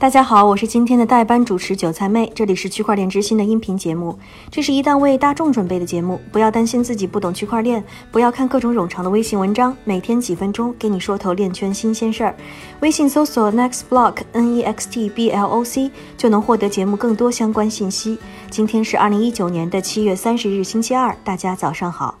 大家好，我是今天的代班主持韭菜妹，这里是区块链之心的音频节目。这是一档为大众准备的节目，不要担心自己不懂区块链，不要看各种冗长的微信文章，每天几分钟给你说头链圈新鲜事儿。微信搜索 Next Block N E X T B L O C 就能获得节目更多相关信息。今天是二零一九年的七月三十日，星期二，大家早上好。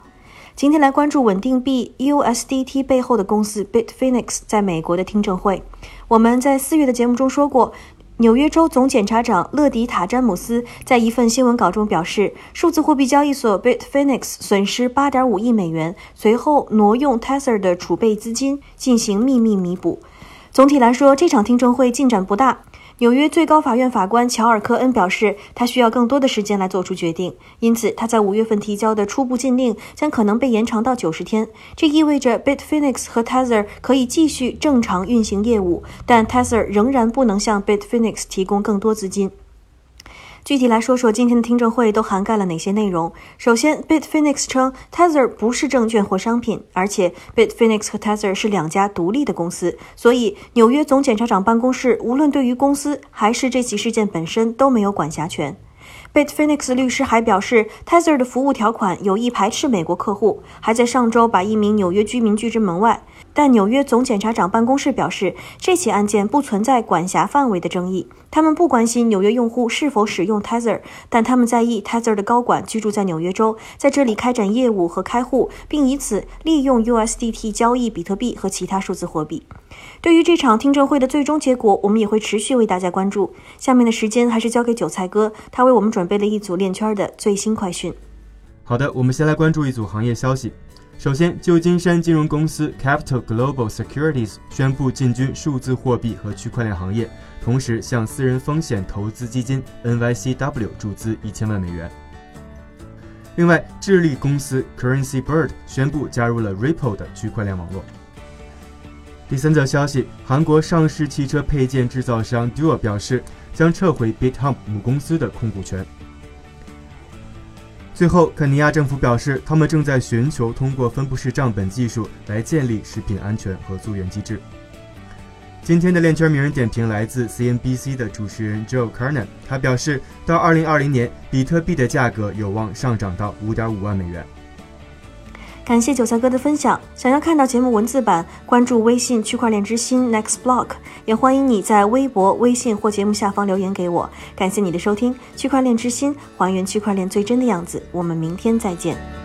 今天来关注稳定币 USDT 背后的公司 Bitfinex 在美国的听证会。我们在四月的节目中说过，纽约州总检察长勒迪塔詹姆斯在一份新闻稿中表示，数字货币交易所 Bitfinex 损失八点五亿美元，随后挪用 Tether 的储备资金进行秘密弥补。总体来说，这场听证会进展不大。纽约最高法院法官乔尔·科恩表示，他需要更多的时间来做出决定，因此他在五月份提交的初步禁令将可能被延长到九十天。这意味着 Bitfinex 和 Tether 可以继续正常运行业务，但 Tether 仍然不能向 Bitfinex 提供更多资金。具体来说说今天的听证会都涵盖了哪些内容？首先，Bitfinex 称 Tether 不是证券或商品，而且 Bitfinex 和 Tether 是两家独立的公司，所以纽约总检察长办公室无论对于公司还是这起事件本身都没有管辖权。Bitfinex 律师还表示，Tether 的服务条款有意排斥美国客户，还在上周把一名纽约居民拒之门外。但纽约总检察长办公室表示，这起案件不存在管辖范围的争议。他们不关心纽约用户是否使用 Tether，但他们在意 Tether 的高管居住在纽约州，在这里开展业务和开户，并以此利用 USDT 交易比特币和其他数字货币。对于这场听证会的最终结果，我们也会持续为大家关注。下面的时间还是交给韭菜哥，他为我们准备了一组链圈的最新快讯。好的，我们先来关注一组行业消息。首先，旧金山金融公司 Capital Global Securities 宣布进军数字货币和区块链行业，同时向私人风险投资基金 NYCW 注资一千万美元。另外，智利公司 Currency Bird 宣布加入了 Ripple 的区块链网络。第三则消息，韩国上市汽车配件制造商 Duo 表示将撤回 BitHump 母公司的控股权。最后，肯尼亚政府表示，他们正在寻求通过分布式账本技术来建立食品安全和溯源机制。今天的链圈名人点评来自 CNBC 的主持人 Joe Kernan，他表示，到2020年，比特币的价格有望上涨到5.5万美元。感谢韭菜哥的分享。想要看到节目文字版，关注微信区块链之心 Next Block，也欢迎你在微博、微信或节目下方留言给我。感谢你的收听，区块链之心还原区块链最真的样子。我们明天再见。